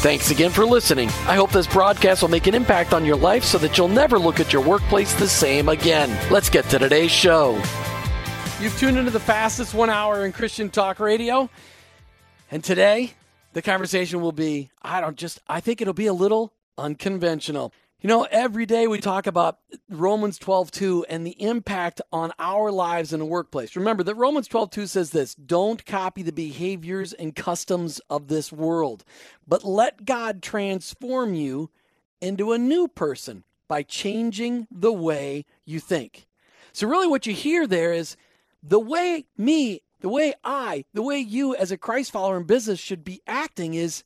Thanks again for listening. I hope this broadcast will make an impact on your life so that you'll never look at your workplace the same again. Let's get to today's show. You've tuned into the fastest one hour in Christian talk radio. And today, the conversation will be I don't just, I think it'll be a little unconventional. You know, every day we talk about Romans 12, 2 and the impact on our lives in the workplace. Remember that Romans 12, 2 says this don't copy the behaviors and customs of this world, but let God transform you into a new person by changing the way you think. So, really, what you hear there is the way me, the way I, the way you as a Christ follower in business should be acting is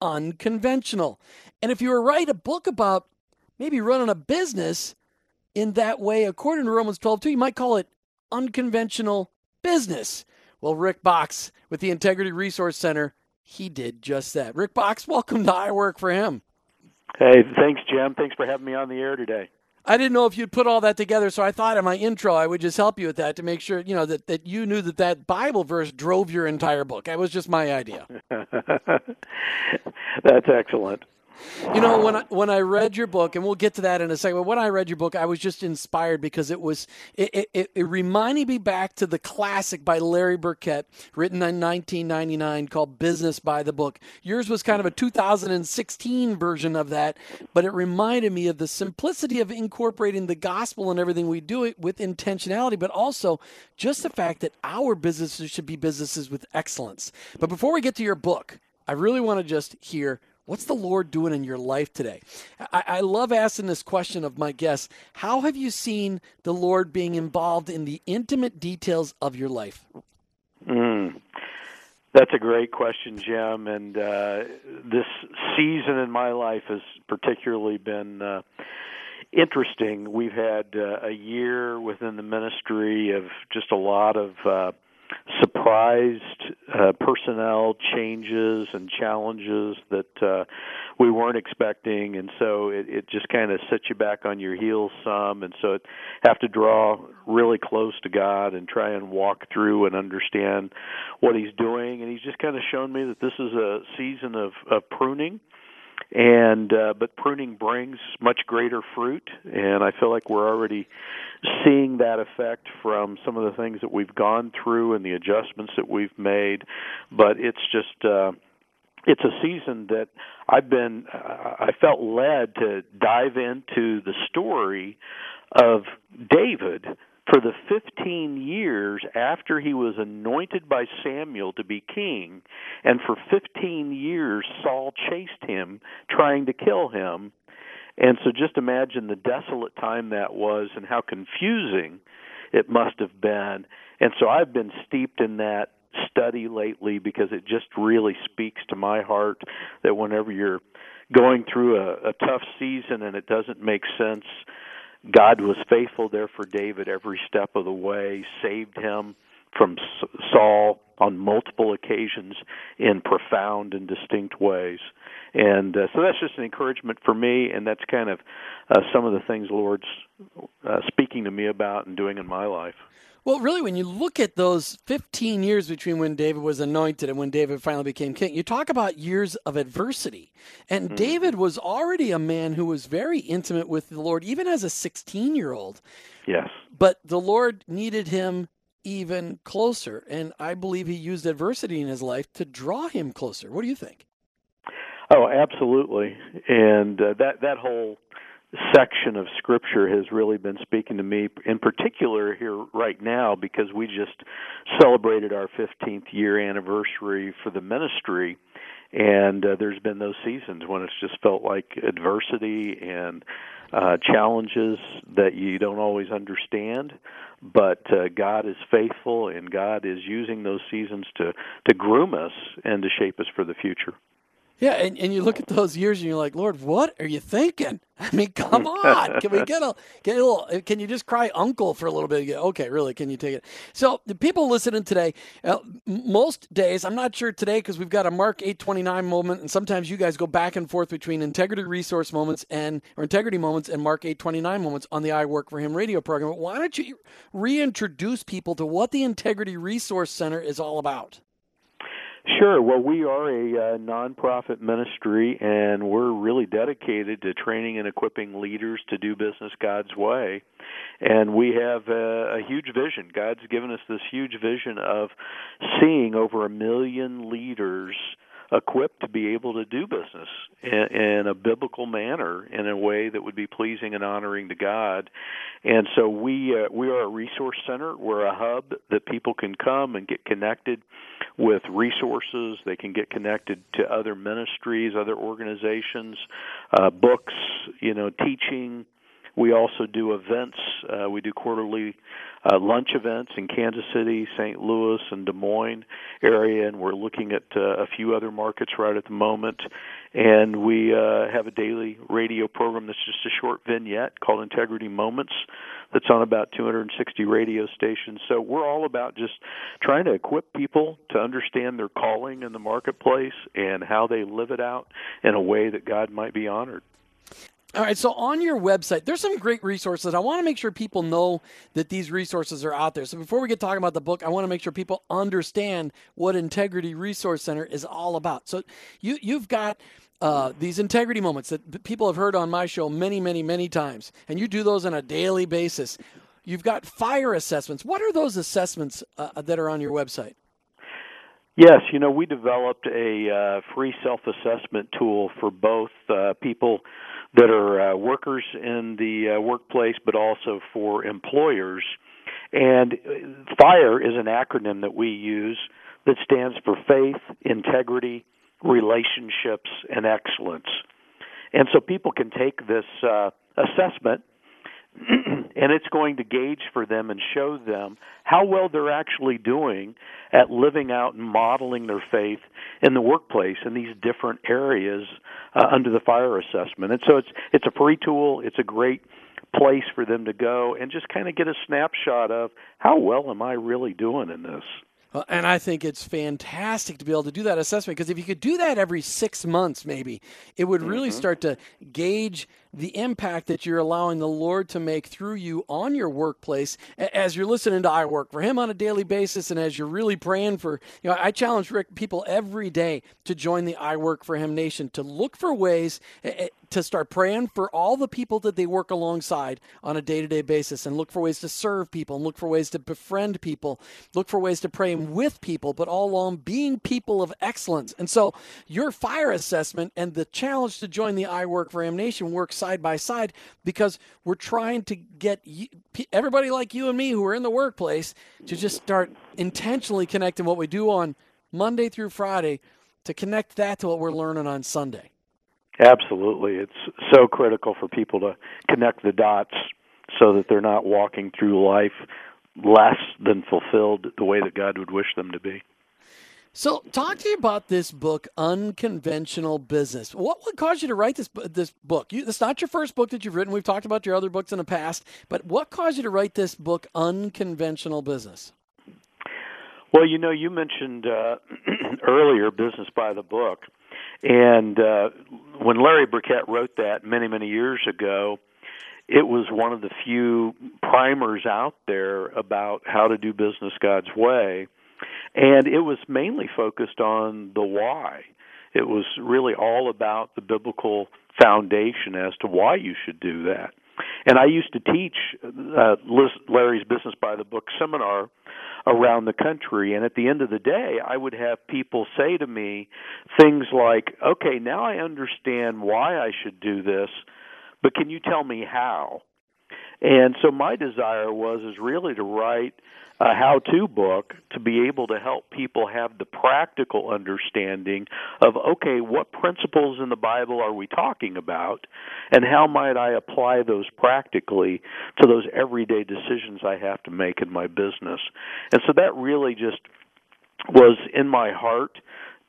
unconventional. And if you were to write a book about maybe running a business in that way, according to Romans 12, 2, you might call it unconventional business. Well, Rick Boxx with the Integrity Resource Center, he did just that. Rick Boxx, welcome to I Work for Him. Hey, thanks, Jim. Thanks for having me on the air today. I didn't know if you'd put all that together, so I thought in my intro I would just help you with that to make sure you know that, that you knew that that Bible verse drove your entire book. That was just my idea. That's excellent. You know, when I when I read your book, and we'll get to that in a second. When I read your book, I was just inspired because it was it, it, it reminded me back to the classic by Larry Burkett, written in 1999, called "Business by the Book." Yours was kind of a 2016 version of that, but it reminded me of the simplicity of incorporating the gospel and everything we do it with intentionality, but also just the fact that our businesses should be businesses with excellence. But before we get to your book, I really want to just hear What's the Lord doing in your life today? I, I, love asking this question of my guests. How have you seen the Lord being involved in the intimate details of your life? Mm, that's a great question, Jim. And uh, this season in my life has particularly been uh, interesting. We've had uh, a year within the ministry of just a lot of uh, surprised uh, personnel changes and challenges that uh, we weren't expecting, and so it, it just kind of sets you back on your heels some, and so it have to draw really close to God and try and walk through and understand what He's doing, and He's just kind of shown me that this is a season of, of pruning and uh, but pruning brings much greater fruit and i feel like we're already seeing that effect from some of the things that we've gone through and the adjustments that we've made. But it's just uh it's a season that I've been uh, I felt led to dive into the story of David for the 15 years after he was anointed by Samuel to be king, and for 15 years Saul chased him, trying to kill him. And so just imagine the desolate time that was and how confusing it must have been. And so I've been steeped in that study lately because it just really speaks to my heart that whenever you're going through a, a tough season and it doesn't make sense, God was faithful there for David every step of the way, saved him from Saul on multiple occasions in profound and distinct ways. And uh, so that's just an encouragement for me, and that's kind of uh, some of the things Lord's uh, speaking to me about and doing in my life. Well, really, when you look at those 15 years between when David was anointed and when David finally became king, you talk about years of adversity. And mm-hmm. David was already a man who was very intimate with the Lord, even as a 16 year old. Yes. But the Lord needed him even closer. And I believe he used adversity in his life to draw him closer. What do you think? Oh, absolutely. And uh, that, that whole section of scripture has really been speaking to me in particular here right now because we just celebrated our 15th year anniversary for the ministry. And uh, there's been those seasons when it's just felt like adversity and uh, challenges that you don't always understand. But uh, God is faithful and God is using those seasons to to groom us and to shape us for the future yeah, and, and you look at those years and you're like, Lord, what are you thinking? I mean, come on. Can we get a get a little? Can you just cry uncle for a little bit? Okay, really? Can you take it? So the people listening today, uh, most days, I'm not sure today because we've got a Mark 829 moment, and sometimes you guys go back and forth between integrity resource moments and or integrity moments and Mark 829 moments on the I Work for Him radio program. Why don't you reintroduce people to what the Integrity Resource Center is all about? Sure. Well, we are a uh, nonprofit ministry, and we're really dedicated to training and equipping leaders to do business God's way. And we have a, a huge vision. God's given us this huge vision of seeing over a million leaders equipped to be able to do business in, in a biblical manner in a way that would be pleasing and honoring to God. And so we uh, we are a resource center. We're a hub that people can come and get connected with resources. They can get connected to other ministries, other organizations, uh, books, you know, teaching. We also do events. Uh, we do quarterly uh, lunch events in Kansas City, St. Louis, and Des Moines area, and we're looking at uh, a few other markets right at the moment. And we uh, have a daily radio program that's just a short vignette called Integrity Moments that's on about 260 radio stations. So we're all about just trying to equip people to understand their calling in the marketplace and how they live it out in a way that God might be honored. All right, so on your website, there's some great resources. I want to make sure people know that these resources are out there. So before we get talking about the book, I want to make sure people understand what Integrity Resource Center is all about. So you you've got uh, these integrity moments that people have heard on my show many, many, many times, and you do those on a daily basis. You've got fire assessments. What are those assessments uh, that are on your website? Yes, you know, we developed a uh, free self assessment tool for both uh, people that are uh, workers in the uh, workplace, but also for employers. And FIRE is an acronym that we use that stands for faith, integrity, relationships, and excellence. And so people can take this uh, assessment and it's going to gauge for them and show them how well they're actually doing at living out and modeling their faith in the workplace in these different areas uh, under the fire assessment. And so it's it's a free tool. It's a great place for them to go and just kind of get a snapshot of how well am I really doing in this. Uh, and I think it's fantastic to be able to do that assessment because if you could do that every six months, maybe it would really mm-hmm. start to gauge the impact that you're allowing the Lord to make through you on your workplace as you're listening to I Work for Him on a daily basis and as you're really praying for, you know, I challenge Rick people every day to join the I Work for Him Nation to look for ways to start praying for all the people that they work alongside on a day to day basis and look for ways to serve people and look for ways to befriend people, look for ways to pray with people, but all along being people of excellence. And so your fire assessment and the challenge to join the I Work for Him Nation works side by side because we're trying to get you, everybody like you and me who are in the workplace to just start intentionally connecting what we do on Monday through Friday to connect that to what we're learning on Sunday. Absolutely. It's so critical for people to connect the dots so that they're not walking through life less than fulfilled the way that God would wish them to be. So, talk to me about this book, Unconventional Business. What would cause you to write this this book? You, it's not your first book that you've written. We've talked about your other books in the past, but what caused you to write this book, Unconventional Business? Well, you know, you mentioned uh, earlier business by the book, and uh, when Larry Burkett wrote that many, many years ago, it was one of the few primers out there about how to do business God's way. And it was mainly focused on the why. It was really all about the biblical foundation as to why you should do that. And I used to teach uh, Larry's Business by the Book seminar around the country. And at the end of the day, I would have people say to me things like, okay, now I understand why I should do this, but can you tell me how? And so my desire was is really to write a how-to book to be able to help people have the practical understanding of okay, what principles in the Bible are we talking about and how might I apply those practically to those everyday decisions I have to make in my business. And so that really just was in my heart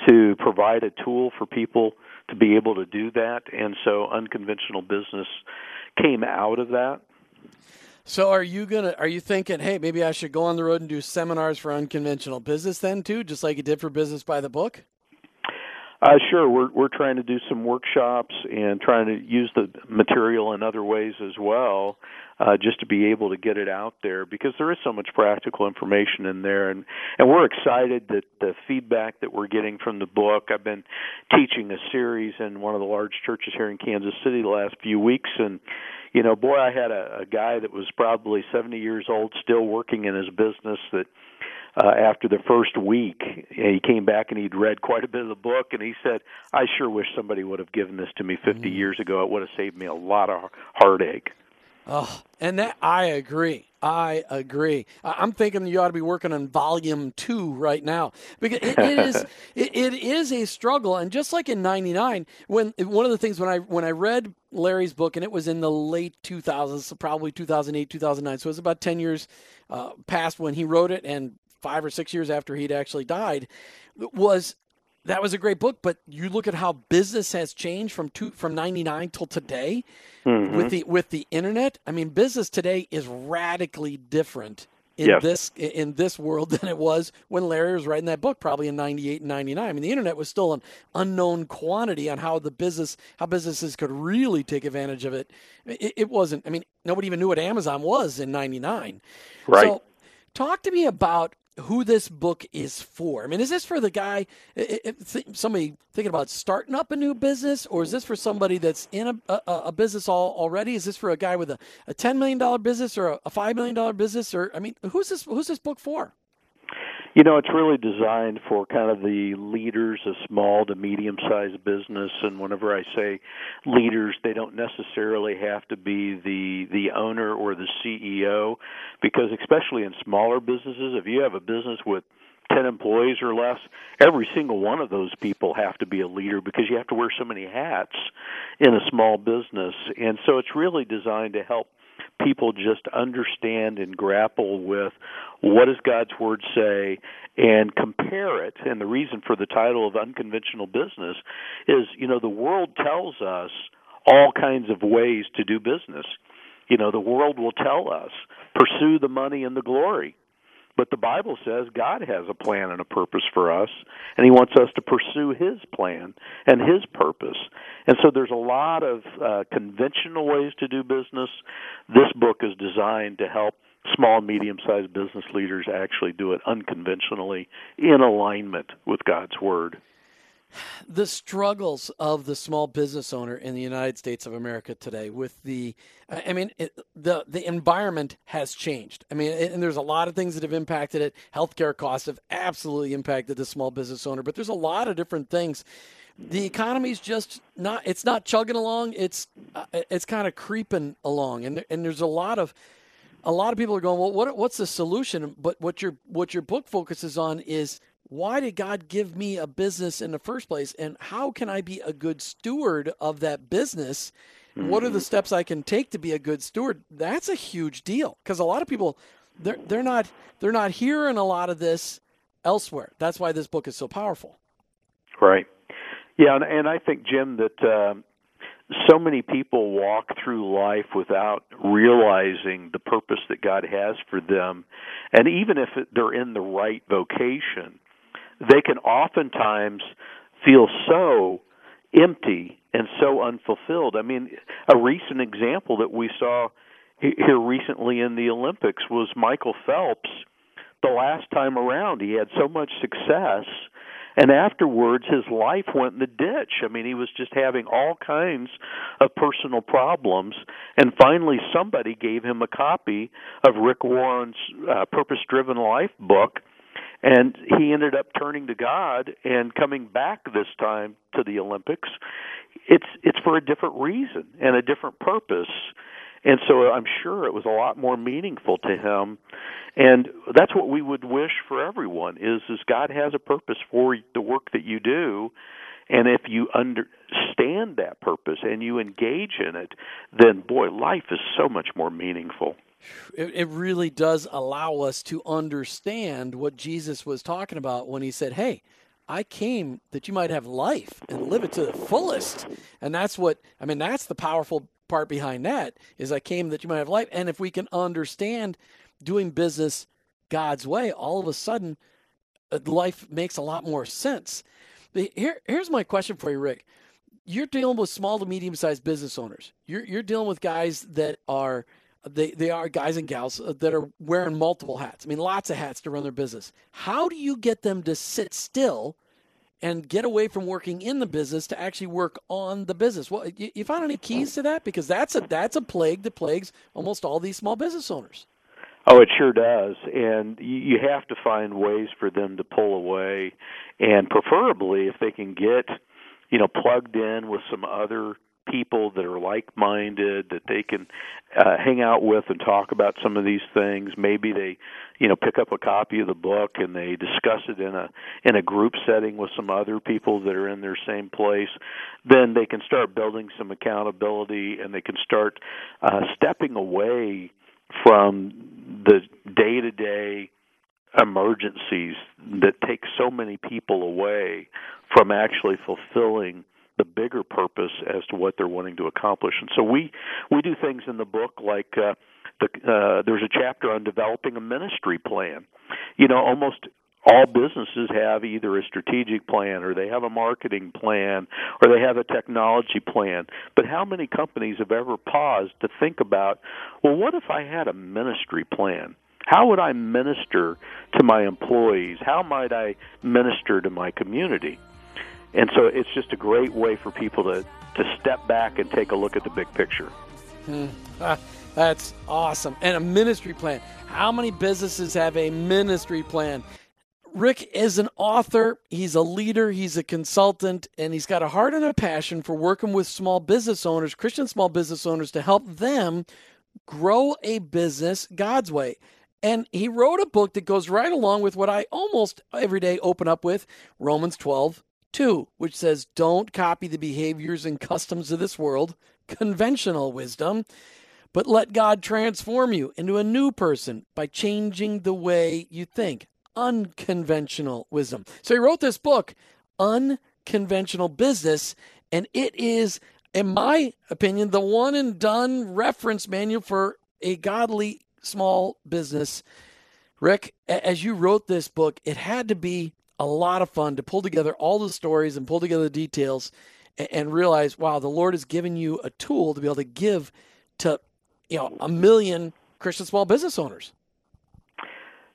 to provide a tool for people to be able to do that and so unconventional business came out of that so are you gonna are you thinking, hey, maybe I should go on the road and do seminars for unconventional business then too, just like you did for business by the book? Uh, sure, we're we're trying to do some workshops and trying to use the material in other ways as well, uh, just to be able to get it out there because there is so much practical information in there, and and we're excited that the feedback that we're getting from the book. I've been teaching a series in one of the large churches here in Kansas City the last few weeks, and you know, boy, I had a, a guy that was probably 70 years old, still working in his business. That uh, after the first week, he came back and he'd read quite a bit of the book, and he said, "I sure wish somebody would have given this to me 50 mm. years ago. It would have saved me a lot of heartache." Oh, and that I agree. I agree. I'm thinking you ought to be working on volume two right now because it, it is it, it is a struggle. And just like in '99, when one of the things when I when I read Larry's book and it was in the late 2000s, so probably 2008, 2009, so it was about 10 years uh, past when he wrote it and five or six years after he'd actually died, was that was a great book. But you look at how business has changed from two, from '99 till today mm-hmm. with the with the internet. I mean, business today is radically different in yes. this in this world than it was when Larry was writing that book, probably in '98 and '99. I mean, the internet was still an unknown quantity on how the business how businesses could really take advantage of it. It, it wasn't. I mean, nobody even knew what Amazon was in '99. Right. So, talk to me about who this book is for. I mean, is this for the guy, somebody thinking about starting up a new business, or is this for somebody that's in a, a, a business all, already? Is this for a guy with a, a $10 million business or a, a $5 million business? Or, I mean, who's this, who's this book for? You know, it's really designed for kind of the leaders of small to medium sized business and whenever I say leaders, they don't necessarily have to be the the owner or the CEO because especially in smaller businesses, if you have a business with 10 employees or less, every single one of those people have to be a leader because you have to wear so many hats in a small business. And so it's really designed to help people just understand and grapple with what does God's word say and compare it. And the reason for the title of unconventional business is you know the world tells us all kinds of ways to do business. You know the world will tell us pursue the money and the glory but the Bible says God has a plan and a purpose for us, and He wants us to pursue His plan and His purpose. And so there's a lot of uh, conventional ways to do business. This book is designed to help small and medium sized business leaders actually do it unconventionally in alignment with God's Word the struggles of the small business owner in the United States of America today with the I mean it, the the environment has changed. I mean and there's a lot of things that have impacted it. Healthcare costs have absolutely impacted the small business owner, but there's a lot of different things. The economy's just not it's not chugging along. It's uh, it's kind of creeping along and and there's a lot of a lot of people are going, "Well, what what's the solution?" But what your what your book focuses on is why did God give me a business in the first place? And how can I be a good steward of that business? Mm-hmm. What are the mm-hmm. steps I can take to be a good steward? That's a huge deal because a lot of people they're they're not they're not hearing a lot of this elsewhere. That's why this book is so powerful. Right. Yeah, and, and I think Jim that uh, so many people walk through life without realizing the purpose that God has for them, and even if they're in the right vocation, they can oftentimes feel so empty and so unfulfilled. I mean, a recent example that we saw here recently in the Olympics was Michael Phelps. The last time around, he had so much success, and afterwards, his life went in the ditch. I mean, he was just having all kinds of personal problems, and finally, somebody gave him a copy of Rick Warren's uh, Purpose Driven Life book and he ended up turning to God and coming back this time to the Olympics. It's it's for a different reason and a different purpose. And so I'm sure it was a lot more meaningful to him. And that's what we would wish for everyone is is God has a purpose for the work that you do. And if you understand that purpose and you engage in it, then boy, life is so much more meaningful. It, it really does allow us to understand what Jesus was talking about when he said, Hey, I came that you might have life and live it to the fullest. And that's what, I mean, that's the powerful part behind that is I came that you might have life. And if we can understand doing business God's way, all of a sudden uh, life makes a lot more sense. Here, here's my question for you, Rick. You're dealing with small to medium sized business owners. You're, you're dealing with guys that are they they are guys and gals uh, that are wearing multiple hats. I mean, lots of hats to run their business. How do you get them to sit still and get away from working in the business to actually work on the business? Well, you, you found any keys to that? Because that's a that's a plague that plagues almost all these small business owners. Oh, it sure does, and you have to find ways for them to pull away, and preferably if they can get, you know, plugged in with some other people that are like-minded that they can uh, hang out with and talk about some of these things. Maybe they, you know, pick up a copy of the book and they discuss it in a in a group setting with some other people that are in their same place. Then they can start building some accountability and they can start uh, stepping away from the day-to-day emergencies that take so many people away from actually fulfilling the bigger purpose as to what they're wanting to accomplish. And so we we do things in the book like uh, the uh, there's a chapter on developing a ministry plan. You know, almost all businesses have either a strategic plan or they have a marketing plan or they have a technology plan. But how many companies have ever paused to think about, well, what if I had a ministry plan? How would I minister to my employees? How might I minister to my community? And so it's just a great way for people to, to step back and take a look at the big picture. Hmm. Ah, that's awesome. And a ministry plan. How many businesses have a ministry plan? Rick is an author, he's a leader, he's a consultant, and he's got a heart and a passion for working with small business owners, Christian small business owners, to help them grow a business God's way. And he wrote a book that goes right along with what I almost every day open up with Romans 12, 2, which says, Don't copy the behaviors and customs of this world, conventional wisdom, but let God transform you into a new person by changing the way you think. Unconventional wisdom. So he wrote this book, Unconventional Business, and it is, in my opinion, the one and done reference manual for a godly small business. Rick, as you wrote this book, it had to be a lot of fun to pull together all the stories and pull together the details and, and realize, wow, the Lord has given you a tool to be able to give to you know a million Christian small business owners.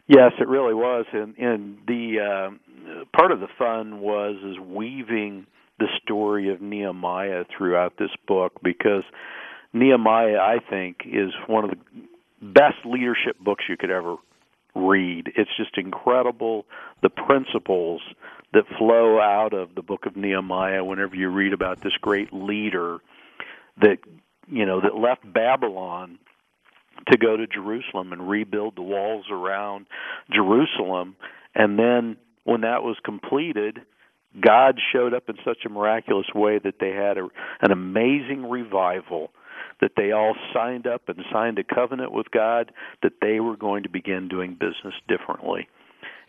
Yes, it really was, and and the uh, part of the fun was is weaving the story of Nehemiah throughout this book because Nehemiah, I think, is one of the best leadership books you could ever read. It's just incredible the principles that flow out of the book of Nehemiah whenever you read about this great leader that you know that left Babylon to go to Jerusalem and rebuild the walls around Jerusalem and then when that was completed God showed up in such a miraculous way that they had a, an amazing revival that they all signed up and signed a covenant with God that they were going to begin doing business differently.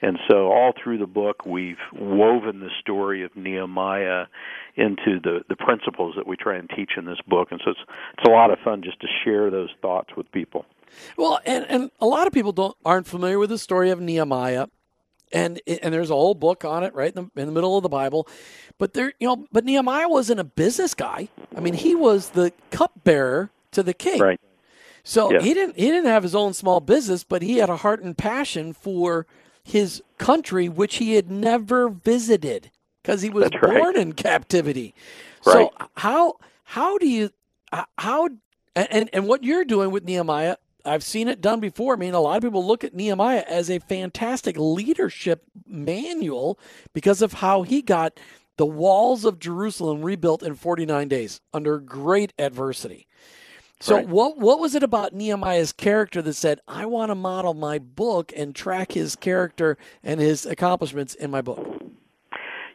And so, all through the book, we've woven the story of Nehemiah into the the principles that we try and teach in this book. And so, it's it's a lot of fun just to share those thoughts with people. Well, and and a lot of people don't aren't familiar with the story of Nehemiah and and there's a whole book on it right in the, in the middle of the Bible. But there, you know, but Nehemiah wasn't a business guy. I mean, he was the cupbearer to the king. Right. So yeah. he didn't he didn't have his own small business, but he had a heart and passion for his country, which he had never visited because he was That's born right. in captivity. Right. So how how do you how and and what you're doing with Nehemiah I've seen it done before. I mean, a lot of people look at Nehemiah as a fantastic leadership manual because of how he got the walls of Jerusalem rebuilt in 49 days under great adversity. So right. what what was it about Nehemiah's character that said, I want to model my book and track his character and his accomplishments in my book?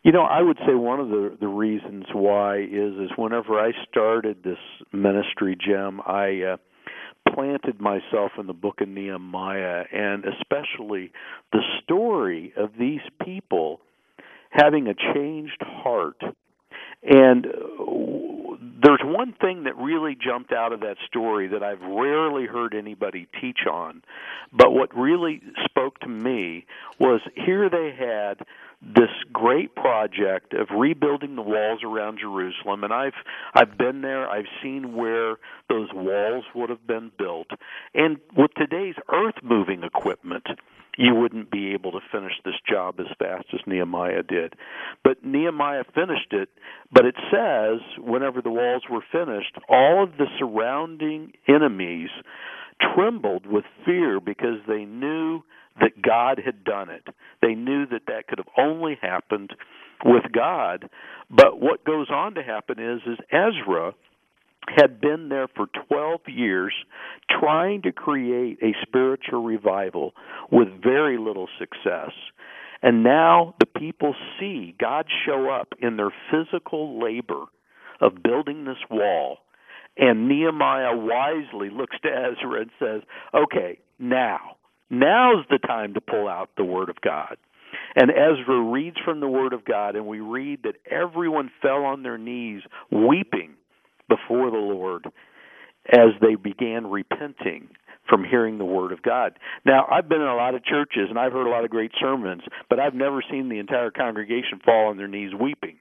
You know, I would say one of the the reasons why is is whenever I started this ministry, Jim, I uh, planted myself in the book of Nehemiah, and especially the story of these people having a changed heart. And there's one thing that really jumped out of that story that I've rarely heard anybody teach on, but what really spoke to me was here they had this great project of rebuilding the walls around Jerusalem and I've I've been there. I've seen where those walls would have been built. And with today's earth moving equipment you wouldn't be able to finish this job as fast as Nehemiah did. But Nehemiah finished it but it says whenever the walls were finished all of the surrounding enemies trembled with fear because they knew that God had done it. They knew that that could have only happened with God. But what goes on to happen is is Ezra had been there for 12 years trying to create a spiritual revival with very little success. And now the people see God show up in their physical labor of building this wall. And Nehemiah wisely looks to Ezra and says, Okay, now Now's the time to pull out the Word of God. And Ezra reads from the Word of God, and we read that everyone fell on their knees weeping before the Lord as they began repenting from hearing the Word of God. Now, I've been in a lot of churches and I've heard a lot of great sermons, but I've never seen the entire congregation fall on their knees weeping.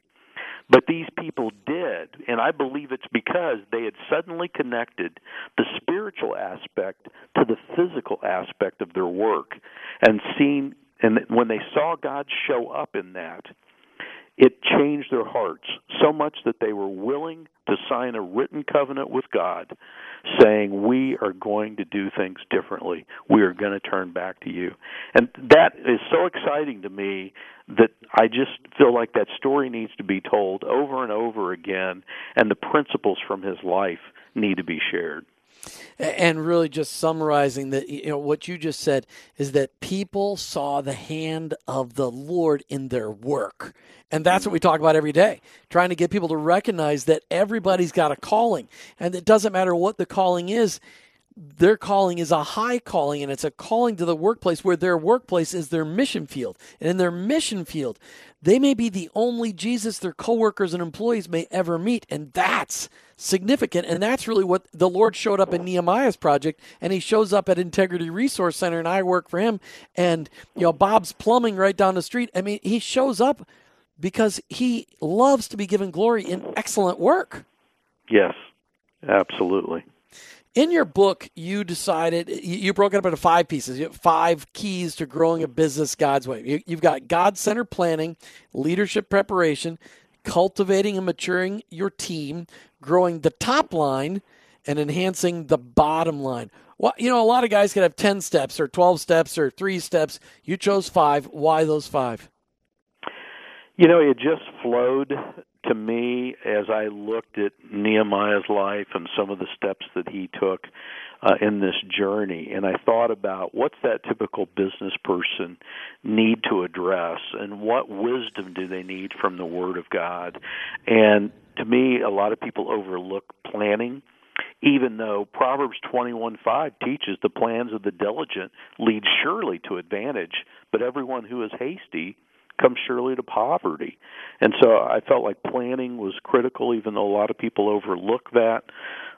But these people did, and I believe it's because they had suddenly connected the spiritual aspect to the physical aspect of their work and seen and when they saw God show up in that, it changed their hearts so much that they were willing to sign a written covenant with God saying, We are going to do things differently. We are going to turn back to you. And that is so exciting to me that I just feel like that story needs to be told over and over again, and the principles from his life need to be shared. And really, just summarizing that, you know, what you just said is that people saw the hand of the Lord in their work. And that's what we mm-hmm. talk about every day, trying to get people to recognize that everybody's got a calling. And it doesn't matter what the calling is, their calling is a high calling and it's a calling to the workplace where their workplace is their mission field. And in their mission field, they may be the only Jesus their coworkers and employees may ever meet. And that's significant. And that's really what the Lord showed up in Nehemiah's project. And he shows up at Integrity Resource Center and I work for him. And, you know, Bob's Plumbing right down the street. I mean, he shows up because he loves to be given glory in excellent work. Yes, absolutely in your book, you decided you broke it up into five pieces. You have five keys to growing a business God's way. You've got God centered planning, leadership preparation, cultivating and maturing your team, growing the top line, and enhancing the bottom line. Well, you know, a lot of guys could have 10 steps or 12 steps or three steps. You chose five. Why those five? You know, it just flowed to me as I looked at Nehemiah's life and some of the steps that he took uh, in this journey, and I thought about what's that typical business person need to address, and what wisdom do they need from the Word of God. And to me, a lot of people overlook planning even though Proverbs 21:5 teaches the plans of the diligent lead surely to advantage, but everyone who is hasty comes surely to poverty. And so I felt like planning was critical, even though a lot of people overlook that.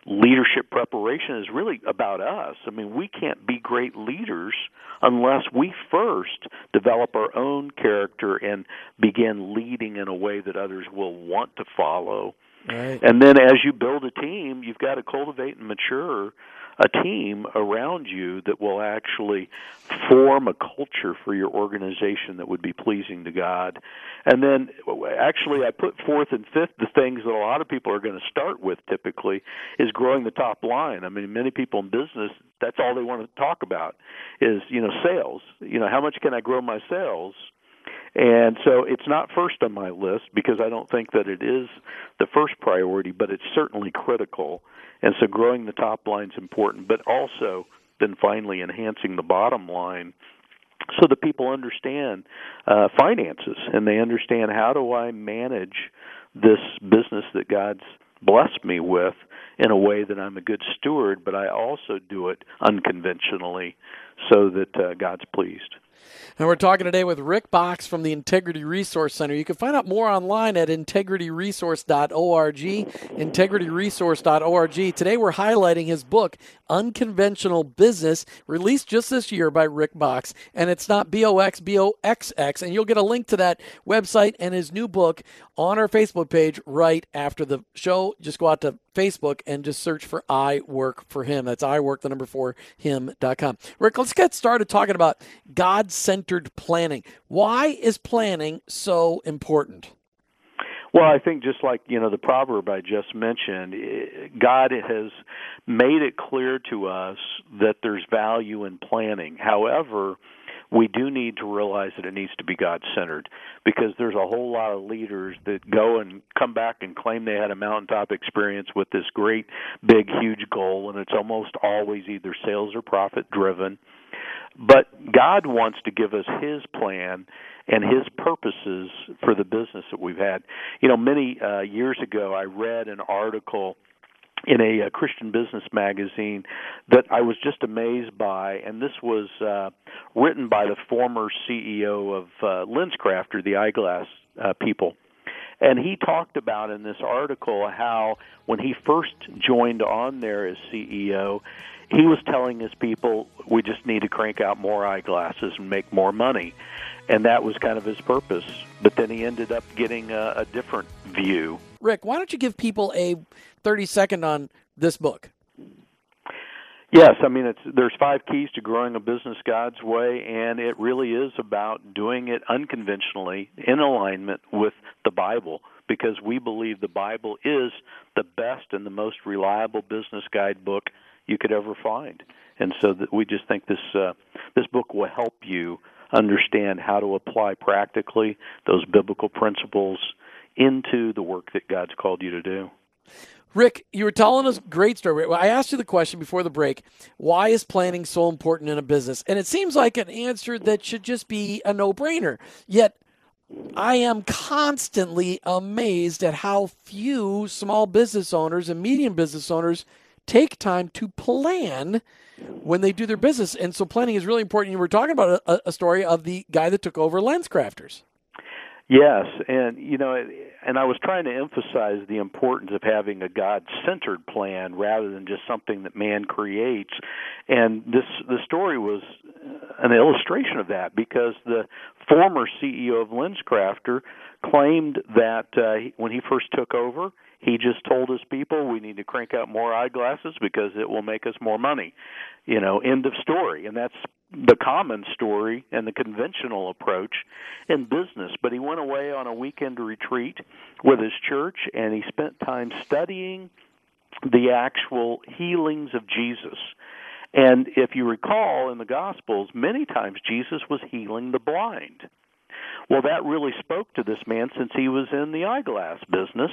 Leadership preparation is really about us. I mean, we can't be great leaders unless we first develop our own character and begin leading in a way that others will want to follow. Right. And then as you build a team, you've got to cultivate and mature a team around you that will actually form a culture for your organization that would be pleasing to God. And then actually I put fourth and fifth the things that a lot of people are going to start with typically is growing the top line. I mean many people in business that's all they want to talk about is, you know, sales. You know, how much can I grow my sales? And so it's not first on my list because I don't think that it is the first priority, but it's certainly critical. And so growing the top line is important, but also then finally enhancing the bottom line so that people understand uh, finances and they understand how do I manage this business that God's blessed me with in a way that I'm a good steward, but I also do it unconventionally so that uh, God's pleased. And we're talking today with Rick Boxx from the Integrity Resource Center. You can find out more online at integrityresource.org. Integrityresource.org. Today we're highlighting his book, Unconventional Business, released just this year by Rick Boxx. And it's not B O X, B O X X. And you'll get a link to that website and his new book on our Facebook page right after the show. Just go out to Facebook and just search for I Work for Him. That's I Work, the number four, him.com. Rick, let's get started talking about God centered planning. Why is planning so important? Well, I think just like you know the proverb I just mentioned, eh, God has made it clear to us that there's value in planning. However, we do need to realize that it needs to be God centered because there's a whole lot of leaders that go and come back and claim they had a mountaintop experience with this great, big, huge goal, and it's almost always either sales or profit driven. But God wants to give us His plan and His purposes for the business that we've had. You know, many uh, years ago, I read an article in a, a Christian business magazine that I was just amazed by, and this was uh, written by the former CEO of uh, LensCrafter, the eyeglass uh, people. And he talked about in this article how when he first joined on there as CEO, he was telling his people, we just need to crank out more eyeglasses and make more money. And that was kind of his purpose. But then he ended up getting a, a different view. Rick, why don't you give people a 30 second on this book? Yes, I mean it's there's five keys to growing a business God's way and it really is about doing it unconventionally in alignment with the Bible because we believe the Bible is the best and the most reliable business guidebook you could ever find. And so that we just think this uh, this book will help you understand how to apply practically those biblical principles into the work that God's called you to do. Rick, you were telling us great story. I asked you the question before the break why is planning so important in a business? And it seems like an answer that should just be a no brainer. Yet, I am constantly amazed at how few small business owners and medium business owners take time to plan when they do their business. And so, planning is really important. You were talking about a, a story of the guy that took over LensCrafters. Yes, and you know, and I was trying to emphasize the importance of having a God-centered plan rather than just something that man creates. And this the story was an illustration of that because the former CEO of LensCrafter claimed that uh, when he first took over, he just told his people we need to crank out more eyeglasses because it will make us more money. You know, end of story. And that's the common story and the conventional approach in business. But he went away on a weekend retreat with his church and he spent time studying the actual healings of Jesus. And if you recall in the Gospels, many times Jesus was healing the blind. Well, that really spoke to this man since he was in the eyeglass business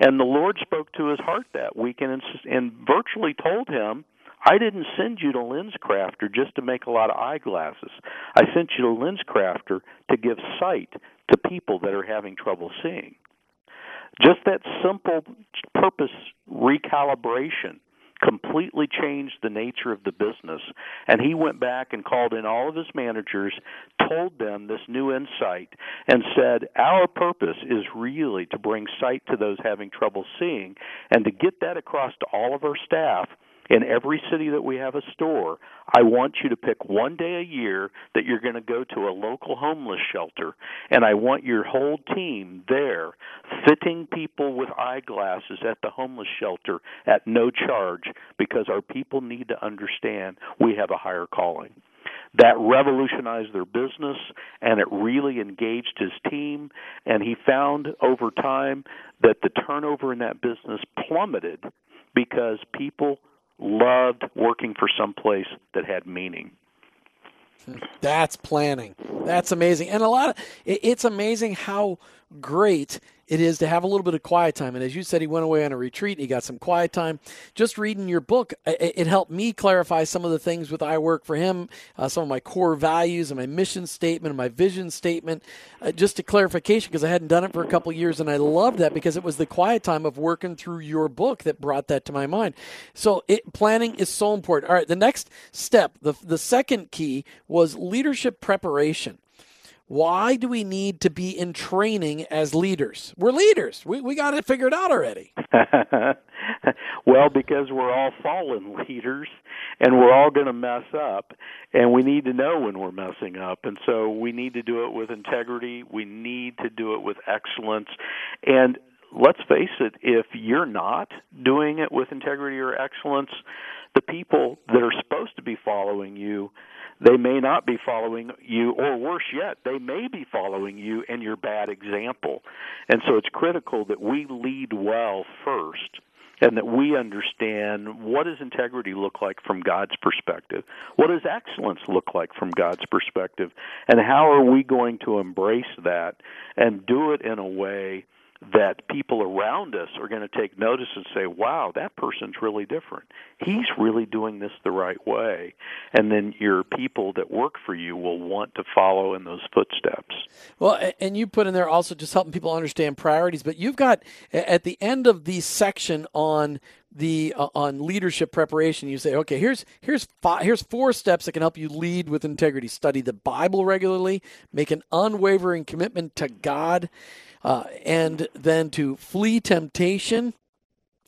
and the Lord spoke to his heart that week and, and virtually told him, I didn't send you to LensCrafter just to make a lot of eyeglasses. I sent you to LensCrafter to give sight to people that are having trouble seeing. Just that simple purpose recalibration completely changed the nature of the business. And he went back and called in all of his managers, told them this new insight, and said, Our purpose is really to bring sight to those having trouble seeing, and to get that across to all of our staff in every city that we have a store, I want you to pick one day a year that you're going to go to a local homeless shelter, and I want your whole team there fitting people with eyeglasses at the homeless shelter at no charge because our people need to understand we have a higher calling. that revolutionized their business and it really engaged his team and he found over time that the turnover in that business plummeted because people loved working for some place that had meaning. That's planning. That's amazing. And a lot of it's amazing how great it is to have a little bit of quiet time. And as you said, he went away on a retreat. and He got some quiet time. Just reading your book, it helped me clarify some of the things with I Work for Him, uh, some of my core values and my mission statement and my vision statement, uh, just a clarification because I hadn't done it for a couple years. And I loved that because it was the quiet time of working through your book that brought that to my mind. So it, planning is so important. All right, the next step, the, the second key was leadership preparation. Why do we need to be in training as leaders? We're leaders. We, we got it figured out already. well, because we're all fallen leaders and we're all going to mess up, and we need to know when we're messing up. And so we need to do it with integrity. We need to do it with excellence. And let's face it, if you're not doing it with integrity or excellence, the people that are supposed to be following you they may not be following you, or worse yet, they may be following you and your bad example. And so it's critical that we lead well first and that we understand what does integrity look like from God's perspective? What does excellence look like from God's perspective? And how are we going to embrace that and do it in a way that people around us are going to take notice and say, wow, that person's really different. He's really doing this the right way. And then your people that work for you will want to follow in those footsteps. Well, and you put in there also just helping people understand priorities, but you've got at the end of the section on the uh, on leadership preparation you say okay here's here's five, here's four steps that can help you lead with integrity study the bible regularly make an unwavering commitment to god uh, and then to flee temptation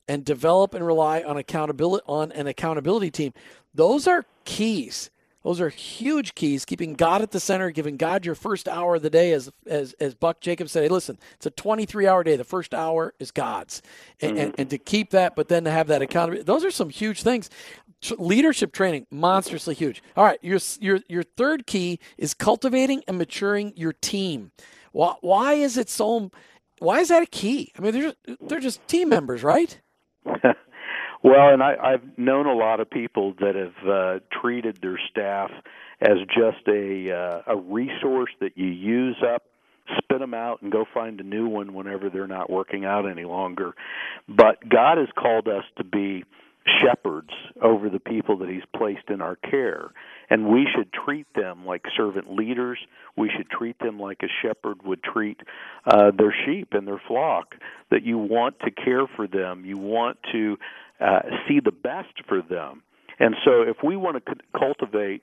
and develop and rely on accountability on an accountability team. Those are keys. Those are huge keys. Keeping God at the center, giving God your first hour of the day, as as as Buck Jacobs said. Hey, listen, it's a 23 hour day. The first hour is God's, and, mm-hmm. and, and to keep that, but then to have that accountability. Those are some huge things. Leadership training, monstrously huge. All right, your your your third key is cultivating and maturing your team. Why, why is it so? Why is that a key? I mean, they're they're just team members, right? well, and I, I've known a lot of people that have uh, treated their staff as just a uh, a resource that you use up spit them out and go find a new one whenever they're not working out any longer. But God has called us to be shepherds over the people that he's placed in our care. And we should treat them like servant leaders. We should treat them like a shepherd would treat uh, their sheep and their flock. That you want to care for them. You want to uh, see the best for them. And so if we want to cultivate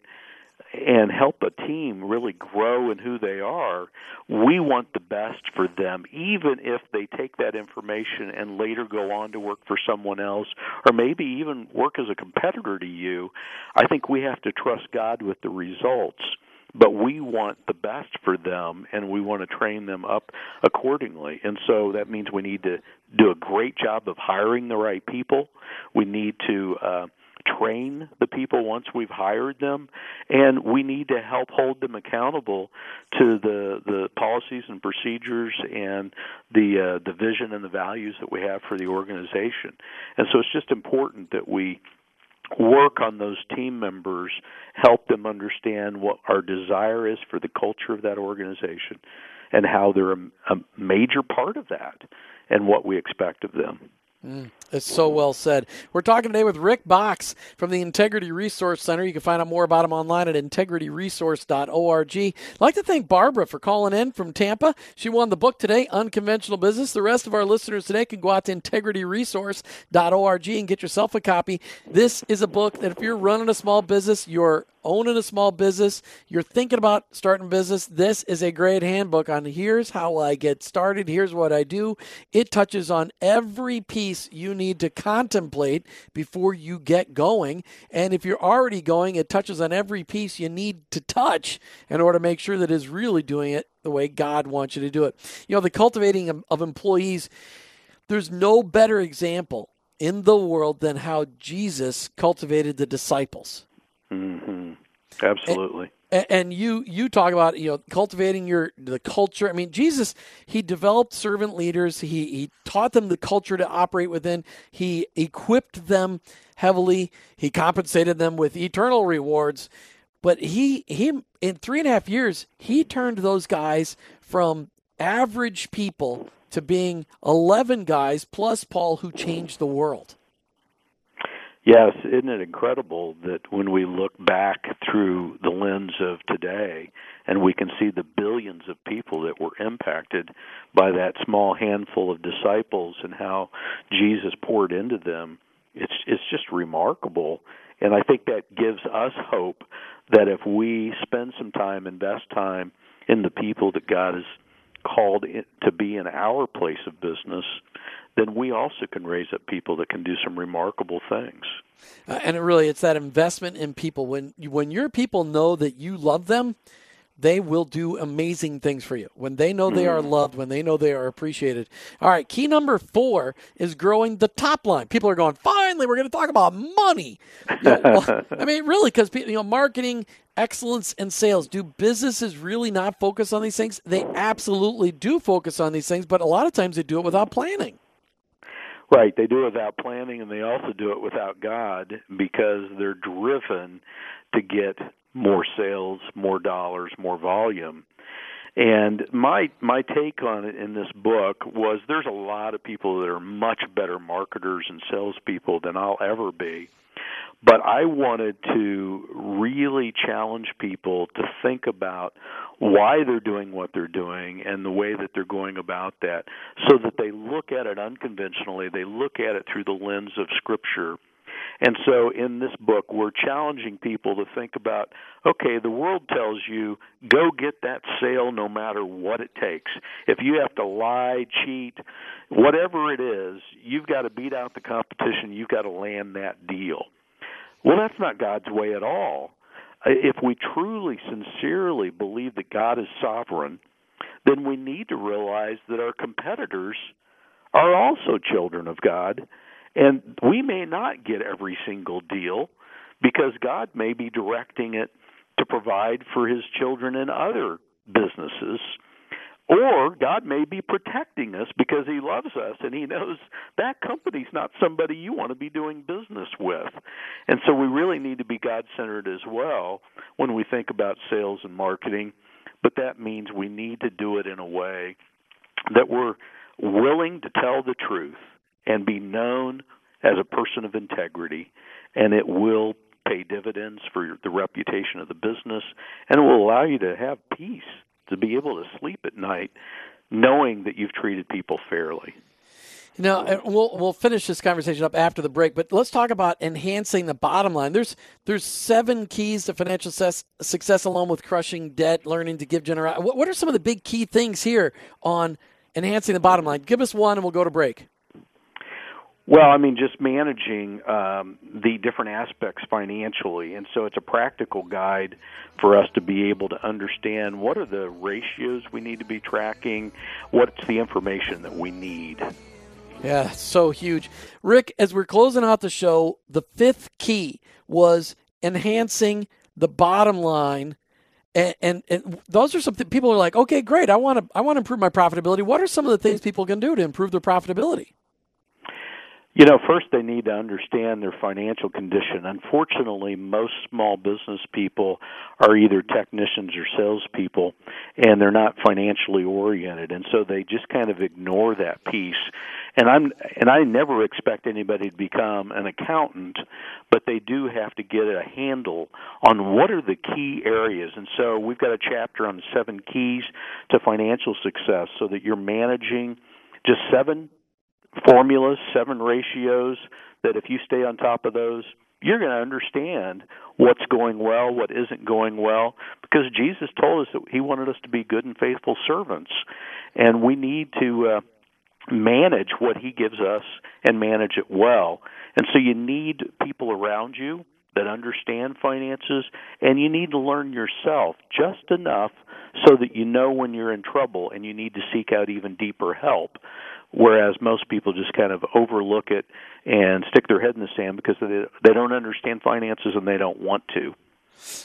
and help a team really grow in who they are, we want the best for them, even if they take that information and later go on to work for someone else or maybe even work as a competitor to you. I think we have to trust God with the results. But we want the best for them and we want to train them up accordingly. And so that means we need to do a great job of hiring the right people. We need to uh, train the people once we've hired them, and we need to help hold them accountable to the the policies and procedures and the uh, the vision and the values that we have for the organization. And so it's just important that we work on those team members, help them understand what our desire is for the culture of that organization, and how they're a, a major part of that, and what we expect of them. Mm, it's so well said. We're talking today with Rick Boxx from the Integrity Resource Center. You can find out more about him online at integrityresource.org. I'd like to thank Barbara for calling in from Tampa. She won the book today, Unconventional Business. The rest of our listeners today can go out to integrityresource.org and get yourself a copy. This is a book that if you're running a small business, you're owning a small business, you're thinking about starting business, this is a great handbook on here's how I get started, here's what I do. It touches on every piece you need to contemplate before you get going. And if you're already going, it touches on every piece you need to touch in order to make sure that it's really doing it the way God wants you to do it. You know, the cultivating of, of employees, there's no better example in the world than how Jesus cultivated the disciples. Mm-hmm. Absolutely. And, and you you talk about you know cultivating your the culture. I mean, Jesus he developed servant leaders. He he taught them the culture to operate within. He equipped them heavily. He compensated them with eternal rewards. But he he in three and a half years he turned those guys from average people to being 11 guys plus Paul who changed the world. Yes, isn't it incredible that when we look back through the lens of today and we can see the billions of people that were impacted by that small handful of disciples and how Jesus poured into them, it's it's just remarkable. And I think that gives us hope that if we spend some time, invest time in the people that God has called to be in our place of business, then we also can raise up people that can do some remarkable things. Uh, and it really, it's that investment in people. When when your people know that you love them, they will do amazing things for you. When they know they are mm. loved, when they know they are appreciated. All right, key number four is growing the top line. People are going, finally, we're going to talk about money. You know, I mean, really, because you know, marketing excellence and sales. Do businesses really not focus on these things? They absolutely do focus on these things, but a lot of times they do it without planning. Right, they do it without planning, and they also do it without God because they're driven to get more sales, more dollars, more volume. And my my take on it in this book was there's a lot of people that are much better marketers and salespeople than I'll ever be. But I wanted to really challenge people to think about why they're doing what they're doing and the way that they're going about that so that they look at it unconventionally, they look at it through the lens of Scripture. And so in this book, we're challenging people to think about okay, the world tells you go get that sale no matter what it takes. If you have to lie, cheat, whatever it is, you've got to beat out the competition, you've got to land that deal. Well, that's not God's way at all. Uh, if we truly, sincerely believe that God is sovereign, then we need to realize that our competitors are also children of God, and we may not get every single deal because God may be directing it to provide for his children in other businesses or God may be protecting us because He loves us and He knows that company's not somebody you want to be doing business with. And so we really need to be God centered as well when we think about sales and marketing. But that means we need to do it in a way that we're willing to tell the truth and be known as a person of integrity, and it will pay dividends for the reputation of the business, and it will allow you to have peace to be able to sleep at night knowing that you've treated people fairly. Now uh, we'll we'll finish this conversation up after the break, but let's talk about enhancing the bottom line. There's there's seven keys to financial success, success along with crushing debt, learning to give generosity. What, what are some of the big key things here on enhancing the bottom line? Give us one, and we'll go to break. Well, I mean, just managing um, the different aspects financially, and so it's a practical guide for us to be able to understand what are the ratios we need to be tracking, what's the information that we need. Yeah, so huge. Rick, as we're closing out the show, the fifth key was enhancing the bottom line. And, and, and those are something people are like, okay, great. I want to I want to improve my profitability. What are some of the things people can do to improve their profitability? You know, first they need to understand their financial condition. Unfortunately, most small business people are either technicians or salespeople, and they're not financially oriented, and so they just kind of ignore that piece. And I'm and I never expect anybody to become an accountant, but they do have to get a handle on what are the key areas. And so we've got a chapter on seven keys to financial success, so that you're managing just seven formulas, seven ratios, that if you stay on top of those, you're going to understand what's going well, what isn't going well, because Jesus told us that He wanted us to be good and faithful servants, and we need to uh, manage what He gives us and manage it well. And so you need people around you that understand finances, and you need to learn yourself just enough so that you know when you're in trouble and you need to seek out even deeper help whereas most people just kind of overlook it and stick their head in the sand because they they don't understand finances and they don't want to.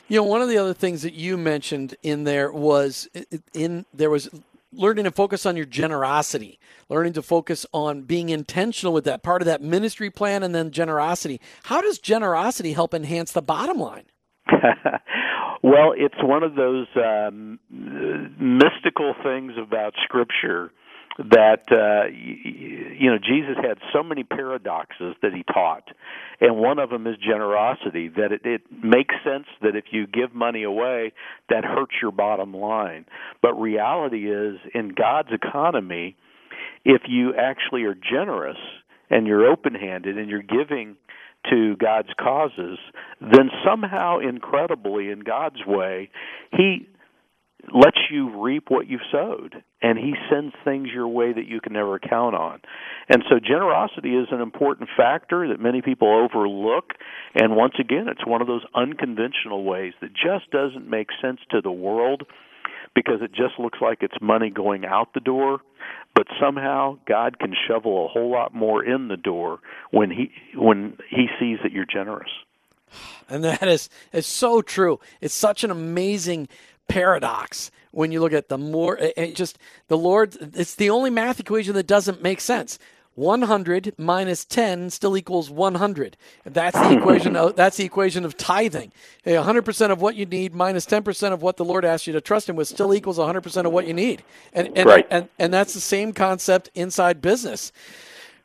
You know, one of the other things that you mentioned in there was in there was learning to focus on your generosity, learning to focus on being intentional with that part of that ministry plan and then generosity. How does generosity help enhance the bottom line? well, it's one of those um, mystical things about Scripture that uh, you know Jesus had so many paradoxes that he taught, and one of them is generosity. That it, it makes sense that if you give money away, that hurts your bottom line. But reality is, in God's economy, if you actually are generous and you're open-handed and you're giving to God's causes, then somehow, incredibly, in God's way, He lets you reap what you've sowed and he sends things your way that you can never count on. And so generosity is an important factor that many people overlook and once again it's one of those unconventional ways that just doesn't make sense to the world because it just looks like it's money going out the door but somehow God can shovel a whole lot more in the door when he when he sees that you're generous. And that is is so true. It's such an amazing paradox when you look at the more it just the Lord. It's the only math equation that doesn't make sense. 100 minus 10 still equals 100. That's the equation. Of, that's the equation of tithing. 100% of what you need minus 10% of what the Lord asked you to trust Him with still equals 100% of what you need. And and, right. and and that's the same concept inside business.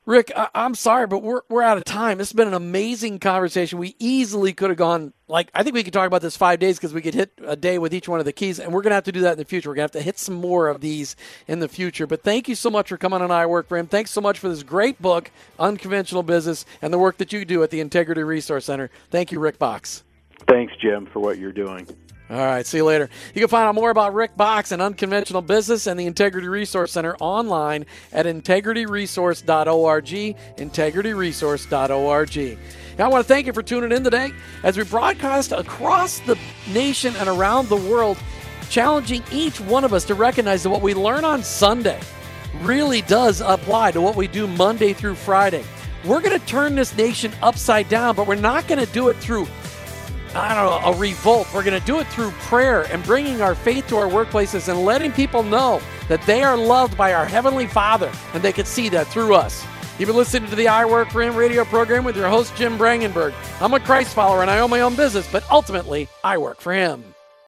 Rick, I- am sorry, but we're, we're out of time. This has been an amazing conversation. We easily could have gone, like, I think we could talk about this five days because we could hit a day with each one of the keys, and we're to have to do that in the future. We're to have to hit some more of these in the future. But thank you so much for coming on I Work for Him. Thanks so much for this great book, Unconventional Business, and the work that you do at the Integrity Resource Center. Thank you, Rick Boxx. Thanks, Jim, for what you're doing. All right, see you later. You can find out more about Rick Boxx and unconventional business and the Integrity Resource Center online at integrityresource.org, integrityresource.org. Now, I want to thank you for tuning in today as we broadcast across the nation and around the world, challenging each one of us to recognize that what we learn on Sunday really does apply to what we do Monday through Friday. We're going to turn this nation upside down, but we're not going to do it through I don't know, a revolt. We're going to do it through prayer and bringing our faith to our workplaces and letting people know that they are loved by our Heavenly Father and they can see that through us. You've been listening to the I Work for Him radio program with your host, Jim Brangenberg. I'm a Christ follower and I own my own business, but ultimately, I work for Him.